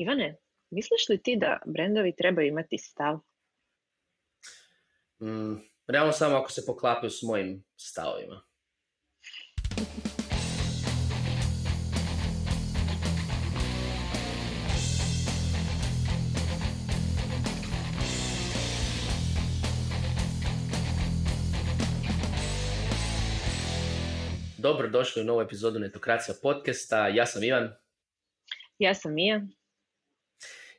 Ivane, misliš li ti da brendovi trebaju imati stav? Mm, realno samo ako se poklapaju s mojim stavovima. Dobro došli u novu epizodu Netokracija podcasta. Ja sam Ivan. Ja sam Mija.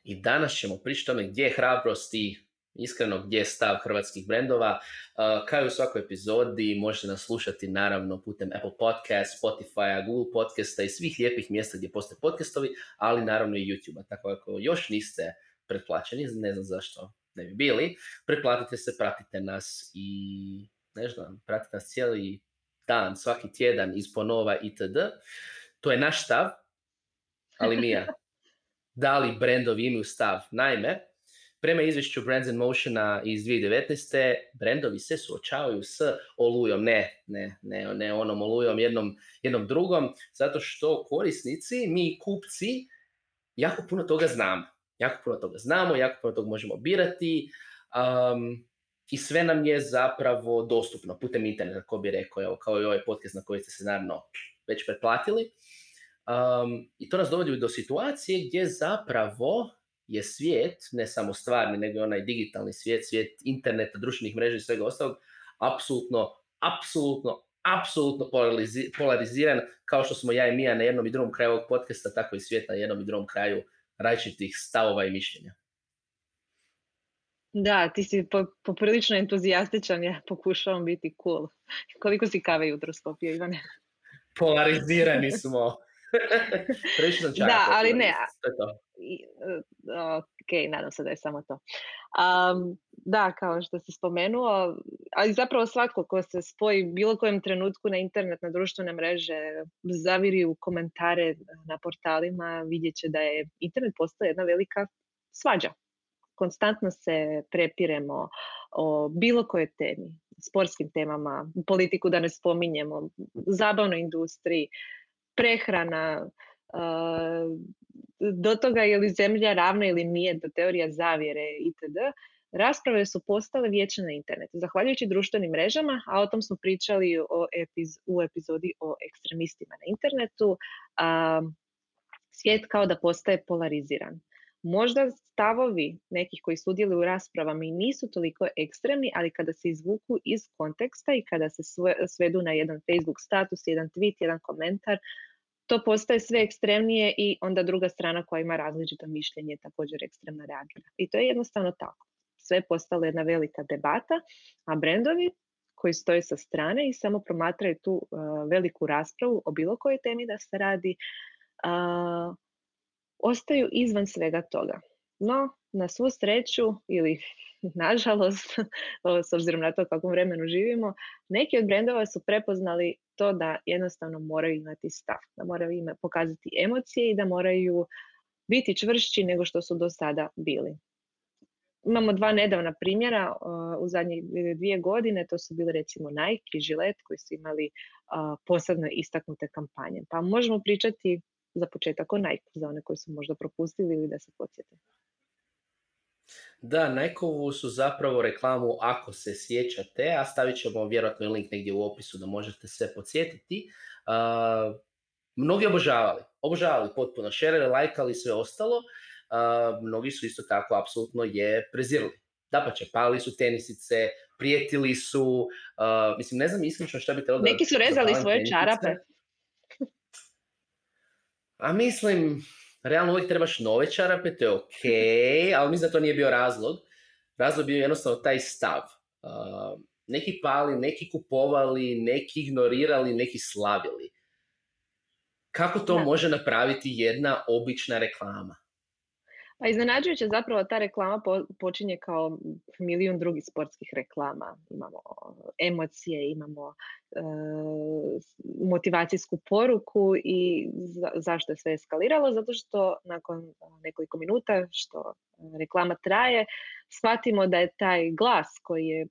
I danas ćemo pričati tome gdje je hrabrost i iskreno gdje je stav hrvatskih brendova. Uh, kao i u svakoj epizodi možete nas slušati naravno putem Apple Podcast, Spotify, Google Podcasta i svih lijepih mjesta gdje postoje podcastovi, ali naravno i YouTube-a. Tako ako još niste pretplaćeni, ne znam zašto ne bi bili, pretplatite se, pratite nas i ne znam, pratite nas cijeli dan, svaki tjedan iz ponova itd. To je naš stav, ali Mija, da li brendovi imaju stav? Naime, prema izvješću Brands in Motiona iz 2019. brendovi se suočavaju s olujom, ne, ne, ne, ne onom olujom jednom, jednom drugom, zato što korisnici, mi kupci, jako puno toga znamo. Jako puno toga znamo, jako puno toga možemo birati. Um, i sve nam je zapravo dostupno putem interneta, kako bi rekao, evo, kao i ovaj podcast na koji ste se naravno već pretplatili. Um, I to nas dovodi do situacije gdje zapravo je svijet, ne samo stvarni, nego i onaj digitalni svijet, svijet interneta, društvenih mreža i svega ostalog, apsolutno, apsolutno, apsolutno polariziran, kao što smo ja i Mija na jednom i drugom kraju ovog podcasta, tako i svijet na jednom i drugom kraju različitih stavova i mišljenja. Da, ti si poprilično entuzijastičan, ja pokušavam biti cool. Koliko si kave jutro skopio, Ivane? Polarizirani smo. da, ali ne. Ok, nadam se da je samo to. Um, da, kao što si spomenuo, ali zapravo svatko ko se spoji bilo kojem trenutku na internet, na društvene mreže, zaviri u komentare na portalima, vidjet će da je internet postao jedna velika svađa konstantno se prepiremo o bilo kojoj temi, sportskim temama, politiku da ne spominjemo, zabavnoj industriji, prehrana, do toga je li zemlja ravna ili nije, do teorija zavjere itd. Rasprave su postale vječne na internetu, zahvaljujući društvenim mrežama, a o tom smo pričali o u epizodi o ekstremistima na internetu. A, svijet kao da postaje polariziran. Možda stavovi nekih koji sudjeluju u raspravama i nisu toliko ekstremni, ali kada se izvuku iz konteksta i kada se svedu na jedan Facebook status, jedan tweet, jedan komentar, to postaje sve ekstremnije i onda druga strana koja ima različito mišljenje također ekstremno reagira. I to je jednostavno tako. Sve je postala jedna velika debata, a brendovi koji stoje sa strane i samo promatraju tu uh, veliku raspravu o bilo kojoj temi da se radi, uh, ostaju izvan svega toga. No, na svu sreću ili nažalost, s obzirom na to kakvom vremenu živimo, neki od brendova su prepoznali to da jednostavno moraju imati stav, da moraju ima, pokazati emocije i da moraju biti čvršći nego što su do sada bili. Imamo dva nedavna primjera u zadnjih dvije godine, to su bili recimo Nike i Gillette koji su imali posebno istaknute kampanje. Pa možemo pričati za početak o Nike, za one koji su možda propustili ili da se podsjete. Da, Nike-ovu su zapravo reklamu, ako se sjećate, a stavit ćemo vjerojatno link negdje u opisu da možete se podsjetiti, uh, mnogi obožavali, obožavali potpuno, šerili, lajkali sve ostalo, uh, mnogi su isto tako apsolutno je prezirali. Da pa pali su tenisice, prijetili su, uh, mislim, ne znam iskreno šta bi trebalo da... Neki su rezali svoje čarape. A mislim, realno uvijek trebaš nove čarape, to je ok, ali mislim da to nije bio razlog. Razlog bio jednostavno taj stav. Uh, neki pali, neki kupovali, neki ignorirali, neki slavili. Kako to može napraviti jedna obična reklama? Pa iznenađujuće zapravo ta reklama počinje kao milijun drugih sportskih reklama. Imamo emocije, imamo e, motivacijsku poruku i zašto je sve eskaliralo? Zato što nakon nekoliko minuta što reklama traje, shvatimo da je taj glas koji je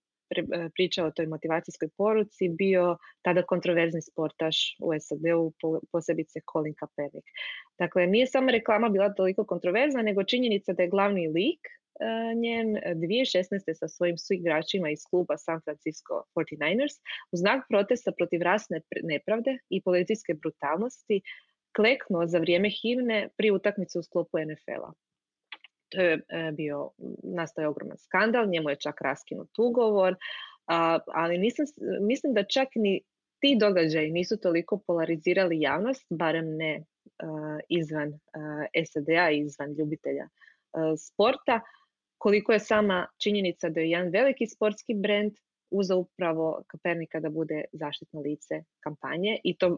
pričao o toj motivacijskoj poruci bio tada kontroverzni sportaš u SAD-u, posebice Colin Kaepernick. Dakle, nije samo reklama bila toliko kontroverzna, nego činjenica da je glavni lik njen 2016. sa svojim suigračima iz kluba San Francisco 49ers u znak protesta protiv rasne nepravde i policijske brutalnosti kleknuo za vrijeme himne pri utakmici u sklopu NFL-a. To je e, bio, nastao je ogroman skandal, njemu je čak raskinut ugovor, ali nisam, mislim da čak ni ti događaji nisu toliko polarizirali javnost, barem ne izvan SAD-a, izvan ljubitelja sporta, koliko je sama činjenica da je jedan veliki sportski brend uzeo upravo Kapernika da bude zaštitno lice kampanje i to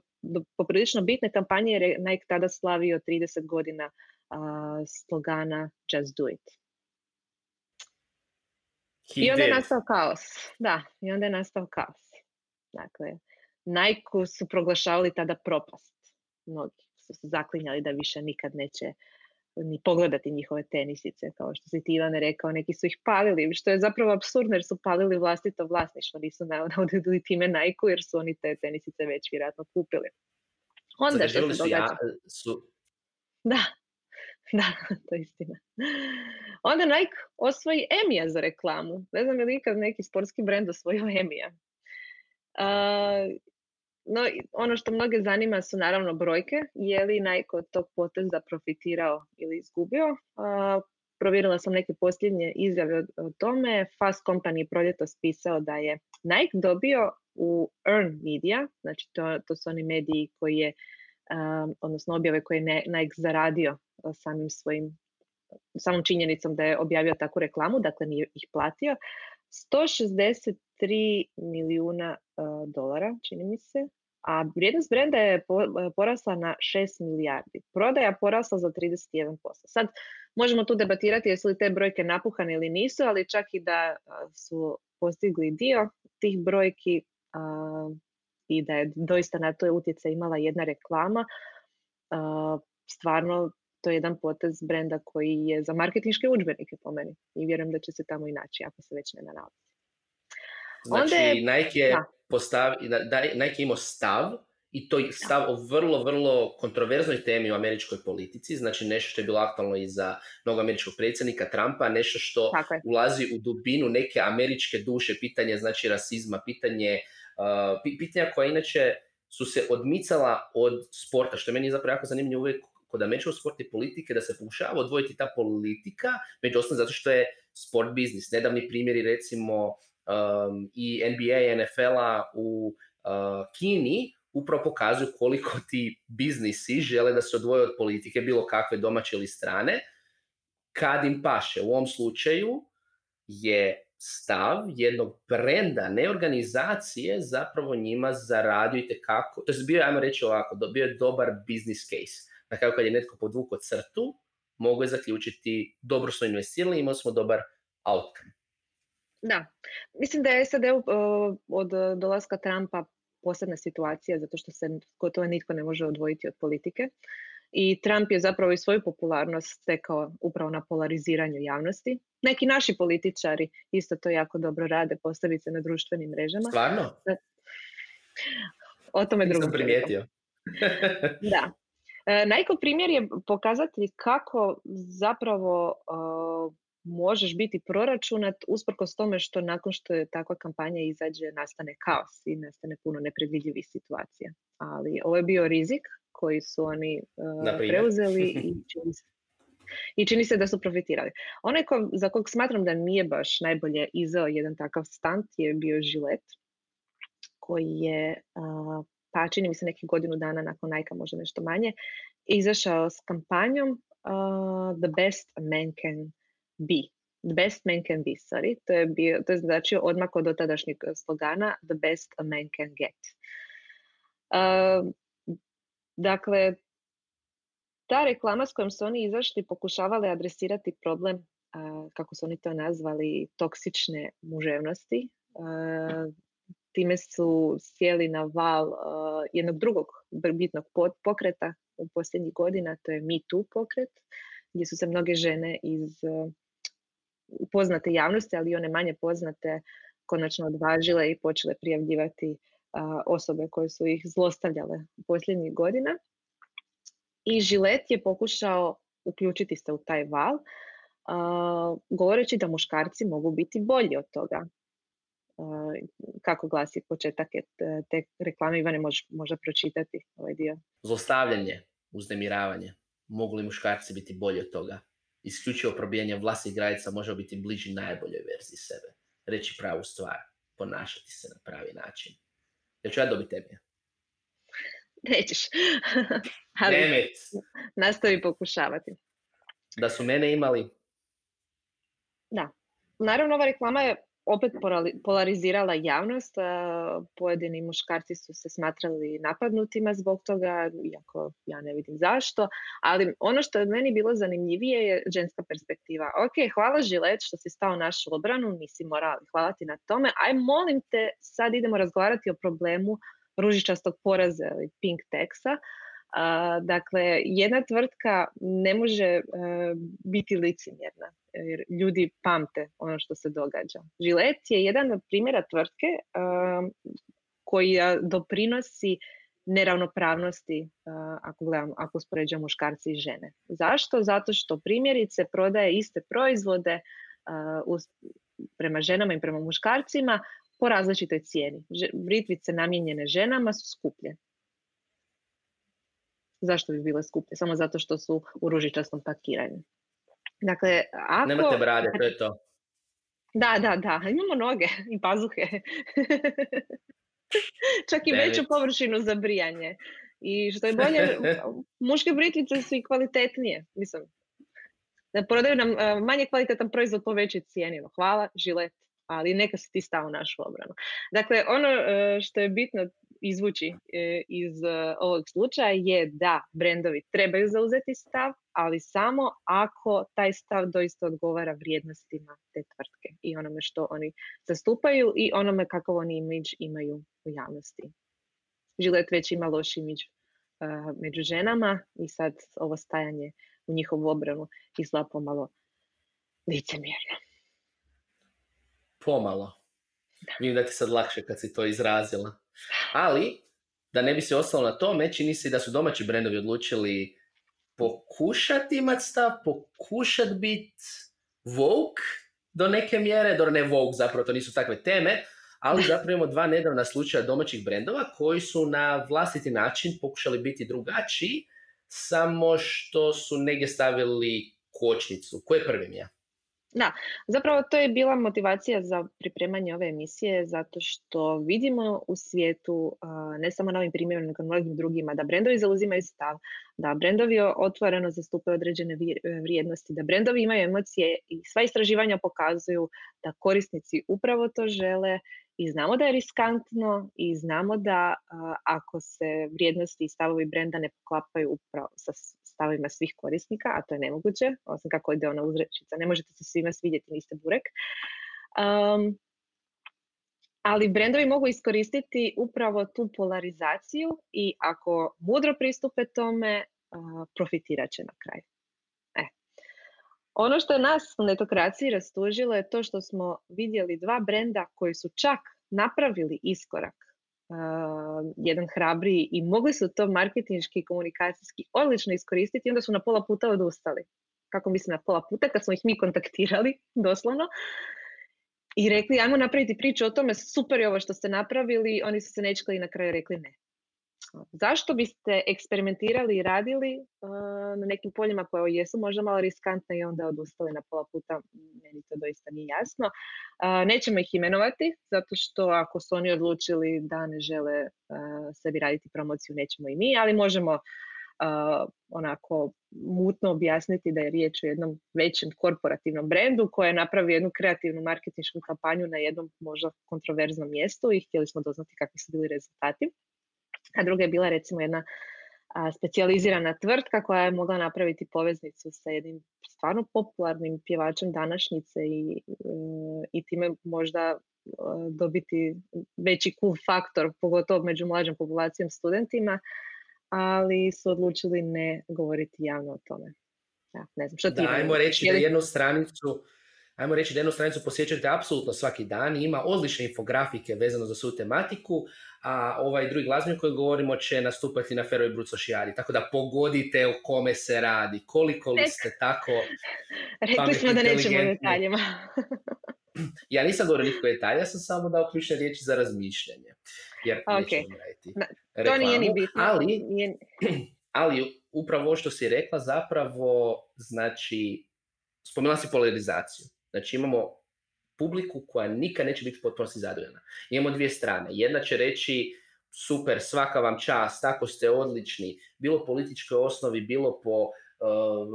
poprilično bitne kampanje jer je Nike tada slavio 30 godina slogana Just Do It. I onda je nastao kaos. Da, i onda je nastao kaos. Dakle, Nike su proglašavali tada propast. Mnogi su se zaklinjali da više nikad neće ni pogledati njihove tenisice, kao što si ti Ivane rekao, neki su ih palili, što je zapravo absurdno jer su palili vlastito vlasništvo, nisu navodili time Nike jer su oni te tenisice već vjerojatno kupili. Onda što se događa? su... Da, da, to je istina. Onda Nike osvoji Emija za reklamu. Ne znam je li ikad neki sportski brend osvojio Emija. No, ono što mnoge zanima su naravno brojke. Je li Nike od tog poteza profitirao ili izgubio? Uh, provjerila sam neke posljednje izjave o, tome. Fast Company proljeto spisao da je Nike dobio u Earn Media, znači to, to su oni mediji koji je, odnosno objave koje je Nike zaradio samim svojim samom činjenicom da je objavio takvu reklamu, dakle nije ih platio, 163 milijuna dolara, čini mi se, a vrijednost brenda je porasla na 6 milijardi. Prodaja porasla za 31%. Sad možemo tu debatirati jesu li te brojke napuhane ili nisu, ali čak i da su postigli dio tih brojki i da je doista na to utjecaj imala jedna reklama, stvarno to je jedan potez brenda koji je za marketinške udžbenike po meni i vjerujem da će se tamo i naći ako se već ne nalazi. Znači, je, Nike je Nike imao stav i to je stav o vrlo, vrlo kontroverznoj temi u američkoj politici, znači nešto što je bilo aktualno i za mnogo američkog predsjednika Trumpa, nešto što ulazi u dubinu neke američke duše, pitanje znači rasizma, pitanje, uh, pitanja koja inače su se odmicala od sporta, što je meni zapravo jako zanimljivo uvijek kod američkog sporta i politike da se pokušava odvojiti ta politika, među osnovno zato što je sport biznis. Nedavni primjeri recimo um, i NBA i NFL-a u uh, Kini upravo pokazuju koliko ti biznisi žele da se odvoje od politike, bilo kakve domaće ili strane, kad im paše. U ovom slučaju je stav jednog brenda, ne organizacije, zapravo njima zaradio i kako, to je bio, ajmo reći ovako, bio je dobar business case na kraju kad je netko podvukao crtu, mogu je zaključiti dobro smo investirali i imali smo dobar outcome. Da, mislim da je SAD od dolaska Trumpa posebna situacija zato što se gotovo nitko ne može odvojiti od politike. I Trump je zapravo i svoju popularnost stekao upravo na polariziranju javnosti. Neki naši političari isto to jako dobro rade, postavice na društvenim mrežama. Stvarno? O tome drugom. primijetio. da. E, Najko primjer je pokazatelj kako zapravo možeš biti proračunat usprkos tome što nakon što je takva kampanja izađe nastane kaos i nastane puno nepredvidljivih situacija. Ali ovo je bio rizik koji su oni e, preuzeli i čini, se, i čini se da su profitirali. Onaj ko, za kog smatram da nije baš najbolje izao jedan takav stant je bio Žilet koji je pa čini mi se neki godinu dana nakon Nike, možda nešto manje, izašao s kampanjom uh, The Best Man Can Be. The Best Man Can Be, sorry. To je, bio, to je znači odmah od dotadašnjeg slogana The Best a Man Can Get. Uh, dakle, ta reklama s kojom su oni izašli pokušavali adresirati problem, uh, kako su oni to nazvali, toksične muževnosti. Uh, time su sjeli na val uh, jednog drugog bitnog pokreta u posljednjih godina, to je Me Too pokret, gdje su se mnoge žene iz uh, poznate javnosti, ali i one manje poznate, konačno odvažile i počele prijavljivati osobe koje su ih zlostavljale u posljednjih godina. I Žilet je pokušao uključiti se u taj val, govoreći da muškarci mogu biti bolji od toga. Kako glasi početak te reklame, Ivane, možeš možda pročitati ovaj dio. Zlostavljanje, uznemiravanje. Mogu li muškarci biti bolji od toga? Isključivo probijanje vlastnih granica može biti bliži najboljoj verziji sebe. Reći pravu stvar, ponašati se na pravi način. Ja ću ja dobiti tebi? Nećeš. Ali nastavi pokušavati. Da su mene imali? Da. Naravno, ova reklama je opet polarizirala javnost. Pojedini muškarci su se smatrali napadnutima zbog toga, iako ja ne vidim zašto. Ali ono što je meni bilo zanimljivije je ženska perspektiva. Ok, hvala Žilet što si stao našu obranu, nisi morali, hvala ti na tome. Aj molim te, sad idemo razgovarati o problemu ružičastog poraza ili pink teksa. Dakle, jedna tvrtka ne može uh, biti licimjerna jer ljudi pamte ono što se događa. Žilet je jedan od primjera tvrtke uh, koja doprinosi neravnopravnosti uh, ako gledamo, ako uspoređujemo muškarci i žene. Zašto? Zato što primjerice prodaje iste proizvode prema ženama i prema muškarcima po različitoj cijeni. Britvice namijenjene ženama su skuplje. Zašto bi bile skuplje? Samo zato što su u ružičastom pakiranju. Dakle, ako... Nemate brade, to je to. Da, da, da. Imamo noge i pazuhe. Čak i veću površinu za brijanje. I što je bolje, muške britvice su i kvalitetnije. Mislim, da prodaju nam uh, manje kvalitetan proizvod po većoj cijeni. Hvala, žilet ali neka se ti stav u našu obranu. Dakle, ono e, što je bitno izvući e, iz e, ovog slučaja je da brendovi trebaju zauzeti stav, ali samo ako taj stav doista odgovara vrijednostima te tvrtke i onome što oni zastupaju i onome kakav oni imidž imaju u javnosti. Žilet već ima loš imidž među ženama i sad ovo stajanje u njihovu obranu izgleda pomalo licemjerno. Pomalo. Vidim da ti sad lakše kad si to izrazila. Ali, da ne bi se ostalo na tome, čini se da su domaći brendovi odlučili pokušati imati stav, pokušati biti woke do neke mjere, do ne woke, zapravo to nisu takve teme, ali zapravo imamo dva nedavna slučaja domaćih brendova koji su na vlastiti način pokušali biti drugačiji, samo što su negdje stavili kočnicu. Ko je prvi mi da, zapravo to je bila motivacija za pripremanje ove emisije zato što vidimo u svijetu, ne samo na ovim primjerima, nego mnogim drugima, da brendovi zauzimaju stav, da brendovi otvoreno zastupaju određene vrijednosti, da brendovi imaju emocije i sva istraživanja pokazuju da korisnici upravo to žele i znamo da je riskantno i znamo da ako se vrijednosti i stavovi brenda ne poklapaju upravo sa stavovima svih korisnika, a to je nemoguće, osim kako ide ona uzrečica, ne možete se svima svidjeti, niste burek. Um, ali brendovi mogu iskoristiti upravo tu polarizaciju i ako mudro pristupe tome, uh, profitirat će na kraju. E. Ono što je nas u netokraciji rastužilo je to što smo vidjeli dva brenda koji su čak napravili iskorak jedan hrabriji i mogli su to marketinški i komunikacijski odlično iskoristiti i onda su na pola puta odustali. Kako mislim na pola puta kad smo ih mi kontaktirali doslovno i rekli ajmo napraviti priču o tome super je ovo što ste napravili, oni su se nečkali i na kraju rekli ne. Zašto biste eksperimentirali i radili uh, na nekim poljima koje jesu možda malo riskantne i onda odustali na pola puta? Meni to doista nije jasno. Uh, nećemo ih imenovati, zato što ako su oni odlučili da ne žele uh, sebi raditi promociju, nećemo i mi, ali možemo onako mutno objasniti da je riječ o jednom većem korporativnom brendu koji je napravio jednu kreativnu marketinšku kampanju na jednom možda kontroverznom mjestu i htjeli smo doznati kakvi su bili rezultati a druga je bila recimo jedna a, specijalizirana tvrtka koja je mogla napraviti poveznicu sa jednim stvarno popularnim pjevačem današnjice i, i time možda e, dobiti veći cool faktor, pogotovo među mlađom populacijom studentima, ali su odlučili ne govoriti javno o tome. Ja, ne znam, što ti da, ajmo reći da jednu stranicu ajmo reći da jednu stranicu posjećate apsolutno svaki dan i ima odlične infografike vezano za svu tematiku, a ovaj drugi glazbenik koji govorimo će nastupati na Feroj Brucošijari. Tako da pogodite o kome se radi, koliko li ste tako Rekli smo da nećemo detaljima. ja nisam govorio nikakve detalje, ja sam samo dao ključne riječi za razmišljanje. Jer okay. to nije ni bitno. Ali, ali upravo ovo što si rekla zapravo, znači, spomenula si polarizaciju. Znači imamo publiku koja nikad neće biti potpuno zadovoljna. Imamo dvije strane. Jedna će reći super, svaka vam čast, tako ste odlični, bilo političkoj osnovi, bilo po uh,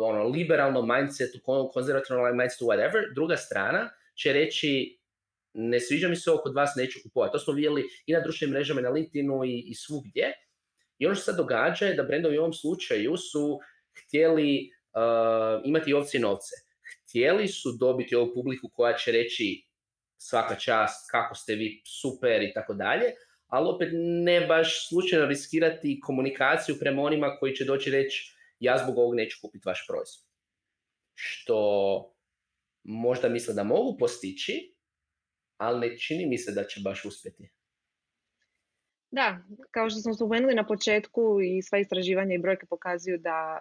ono, liberalnom mindsetu, konzervativnom mindsetu, whatever. Druga strana će reći ne sviđa mi se ovo kod vas, neću kupovati. To smo vidjeli i na društvenim mrežama, i na LinkedInu i, i svugdje. I ono što se događa je da brendovi u ovom slučaju su htjeli uh, imati ovce i novce htjeli su dobiti ovu publiku koja će reći svaka čast, kako ste vi super i tako dalje, ali opet ne baš slučajno riskirati komunikaciju prema onima koji će doći reći ja zbog ovog neću kupiti vaš proizvod. Što možda misle da mogu postići, ali ne čini mi se da će baš uspjeti. Da, kao što smo spomenuli na početku i sva istraživanja i brojke pokazuju da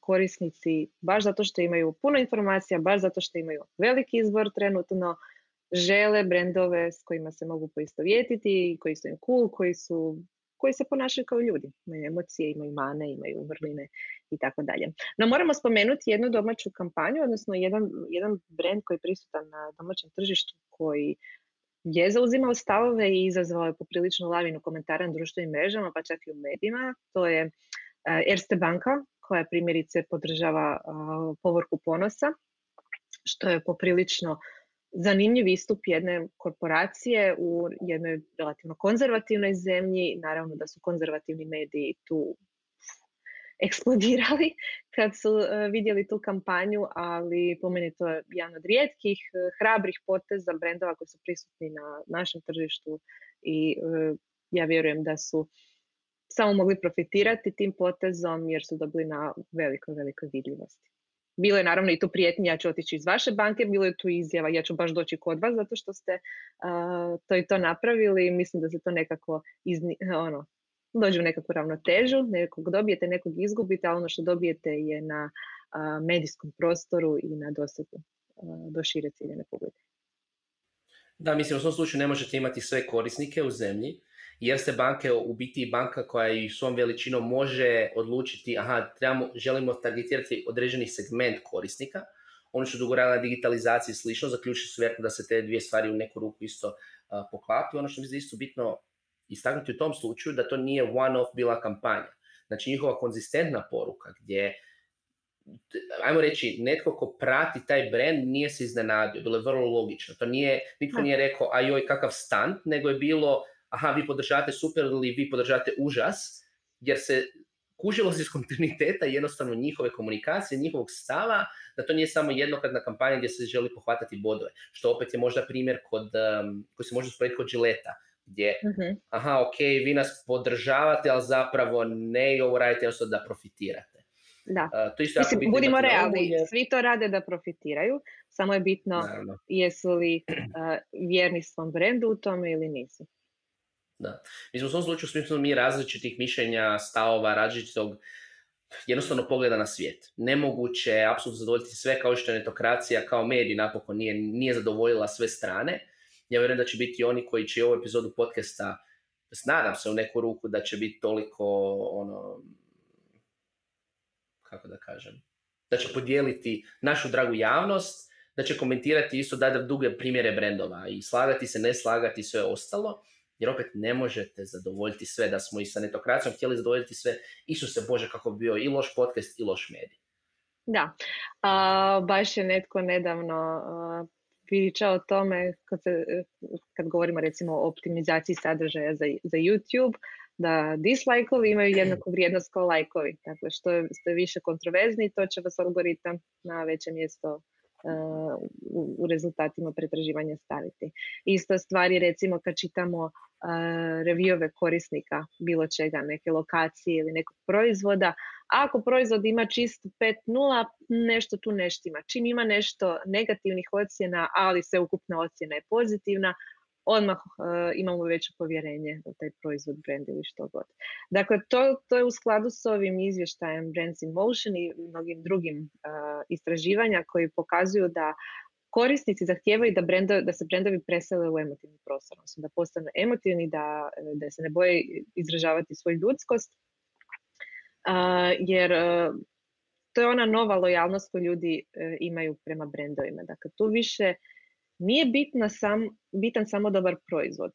korisnici, baš zato što imaju puno informacija, baš zato što imaju veliki izbor trenutno, žele brendove s kojima se mogu poistovjetiti, koji su im cool, koji, su, koji se ponašaju kao ljudi. Imaju emocije, imaju mane, imaju vrline i tako dalje. No moramo spomenuti jednu domaću kampanju, odnosno jedan, jedan brend koji je prisutan na domaćem tržištu koji je zauzimao stavove i izazvao je poprilično lavinu komentara na društvenim mrežama, pa čak i u medijima. To je e, Erste banka, koja primjerice podržava povorku ponosa, što je poprilično zanimljiv istup jedne korporacije u jednoj relativno konzervativnoj zemlji. Naravno da su konzervativni mediji tu eksplodirali kad su e, vidjeli tu kampanju, ali po meni to je jedan od rijetkih e, hrabrih poteza brendova koji su prisutni na našem tržištu i e, ja vjerujem da su samo mogli profitirati tim potezom jer su dobili na velikoj, velikoj vidljivosti. Bilo je naravno i tu prijetnje, ja ću otići iz vaše banke, bilo je tu izjava, ja ću baš doći kod vas zato što ste to i to napravili mislim da se to nekako izni, ono, dođe u nekakvu ravnotežu, nekog dobijete, nekog izgubite, a ono što dobijete je na medijskom prostoru i na doseku do šire ciljene publike. Da, mislim, u svom slučaju ne možete imati sve korisnike u zemlji, jer se banke u biti banka koja i svom veličinom može odlučiti, aha, trebamo, želimo targetirati određeni segment korisnika, oni su dugo na digitalizaciji i slično, zaključili su vjerojatno da se te dvije stvari u neku ruku isto uh, poklapaju. Ono što mi je isto bitno istaknuti u tom slučaju da to nije one-off bila kampanja. Znači njihova konzistentna poruka gdje ajmo reći, netko ko prati taj brand nije se iznenadio, bilo je vrlo logično. To nije, nitko nije rekao, a joj kakav stand, nego je bilo, aha, vi podržate super ili vi podržate užas, jer se kužilo se iz kontinuiteta jednostavno njihove komunikacije, njihovog stava, da to nije samo jednokratna kampanja gdje se želi pohvatati bodove. Što opet je možda primjer kod, um, koji se može usporediti kod Žileta gdje, uh aha, ok, vi nas podržavate, ali zapravo ne i ovo radite jednostavno da profitirate. Da. Uh, to isto Mislim, budimo realni, svi to rade da profitiraju, samo je bitno Naravno. jesu li uh, vjerni svom brendu u tome ili nisu. Da. Mislim, u svom slučaju smislu mi različitih mišljenja, stavova, različitog jednostavno pogleda na svijet. Nemoguće je apsolutno zadovoljiti sve kao što je netokracija, kao medij napokon nije, nije zadovoljila sve strane ja vjerujem da će biti oni koji će ovu epizodu podcasta, nadam se u neku ruku da će biti toliko ono, kako da kažem, da će podijeliti našu dragu javnost, da će komentirati isto da duge primjere brendova i slagati se, ne slagati sve ostalo, jer opet ne možete zadovoljiti sve, da smo i sa netokracijom htjeli zadovoljiti sve, Isuse Bože kako bi bio i loš podcast i loš medij. Da, a, baš je netko nedavno priča o tome kad, se, kad govorimo recimo o optimizaciji sadržaja za, za YouTube, da dislajkovi imaju jednaku vrijednost kao lajkovi. Dakle, što je, je više kontroverzni, to će vas algoritam na veće mjesto uh, u, u rezultatima pretraživanja staviti. Ista stvar je recimo kad čitamo uh, reviewove korisnika bilo čega, neke lokacije ili nekog proizvoda, Ako proizvod ima čistu 5.0, nešto tu neštima. Čim ima nešto negativnih ocjena, ali se ukupna ocjena je pozitivna, odmah uh, imamo veće povjerenje u taj proizvod, brand ili što god. Dakle, to, to je u skladu s ovim izvještajem Brands in Motion i mnogim drugim uh, istraživanja koji pokazuju da korisnici zahtijevaju da, brendo, da se brendovi presele u emotivni prostor, odnosno da postanu emotivni, da, da se ne boje izražavati svoju ljudskost, jer uh, to je ona nova lojalnost koju ljudi uh, imaju prema brendovima. Dakle, tu više nije bitna sam, bitan samo dobar proizvod.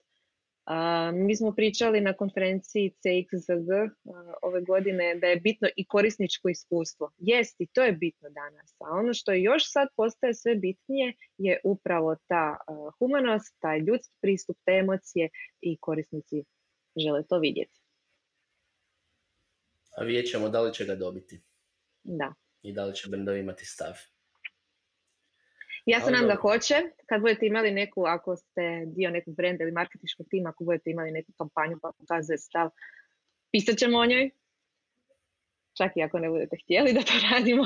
Mi smo pričali na konferenciji CXZG uh, ove godine da je bitno i korisničko iskustvo. Jest i to je bitno danas. A ono što još sad postaje sve bitnije je upravo ta humanost, taj ljudski pristup, te emocije i korisnici žele to vidjeti. A vidjet ćemo da li će ga dobiti. Da. I da li će brendovi imati stav. Ja se nam da hoće, kad budete imali neku, ako ste dio nekog brenda ili marketinškog tima, ako budete imali neku kampanju pa pokazuje stav, pisat ćemo o njoj. Čak i ako ne budete htjeli da to radimo.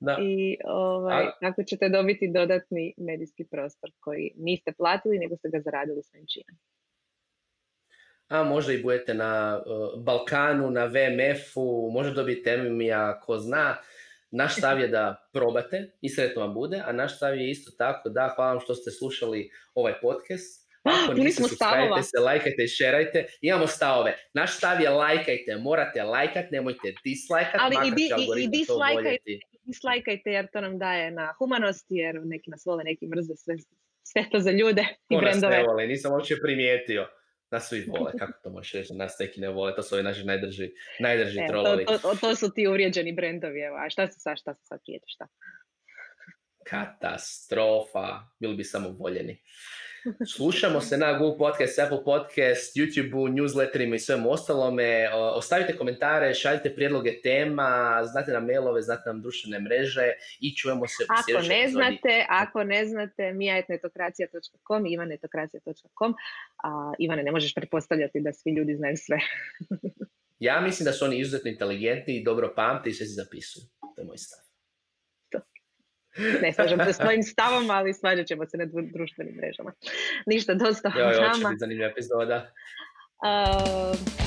Da. I ovaj, tako ćete dobiti dodatni medijski prostor koji niste platili, nego ste ga zaradili svojim činom. A možda i budete na uh, Balkanu, na VMF-u, možda dobijete Emija, ko zna. Naš stav je da probate i sretno vam bude, a naš stav je isto tako da hvala vam što ste slušali ovaj podcast. Ako niste, subscribe se, lajkajte i šerajte. Imamo stavove. Naš stav je lajkajte, morate lajkat, nemojte dislajkat, Ali i, di, i, i dislajkajte, dislajkajte jer to nam daje na humanosti, jer neki nas vole, neki mrze sve, sve to za ljude i Ko brendove. Nas ne vole, nisam uopće primijetio nas svi vole, kako to možeš reći, nas neki ne vole, to su ovi naši najdrži, najdrži e, trolovi. To, to, to, su ti uvrijeđeni brendovi, evo, a šta se sad, šta se sad prijeti, šta? Katastrofa, bili bi samo voljeni. Slušamo se na Google Podcast, Apple Podcast, YouTube-u, newsletterima i svemu ostalome. Ostavite komentare, šaljite prijedloge tema, znate nam mailove, znate nam društvene mreže i čujemo se u Ako ne znate, ako ne znate, mijajetnetokracija.com, ivanetokracija.com. A, Ivane, ne možeš pretpostavljati da svi ljudi znaju sve. ja mislim da su oni izuzetno inteligentni i dobro pamte i sve se zapisuju. To je moj stav. Ne slažem se s tvojim stavom, ali svađat ćemo se na društvenim mrežama. Ništa, dosta o nama. Jo, jo, će biti zanimljiva epizoda. Uh,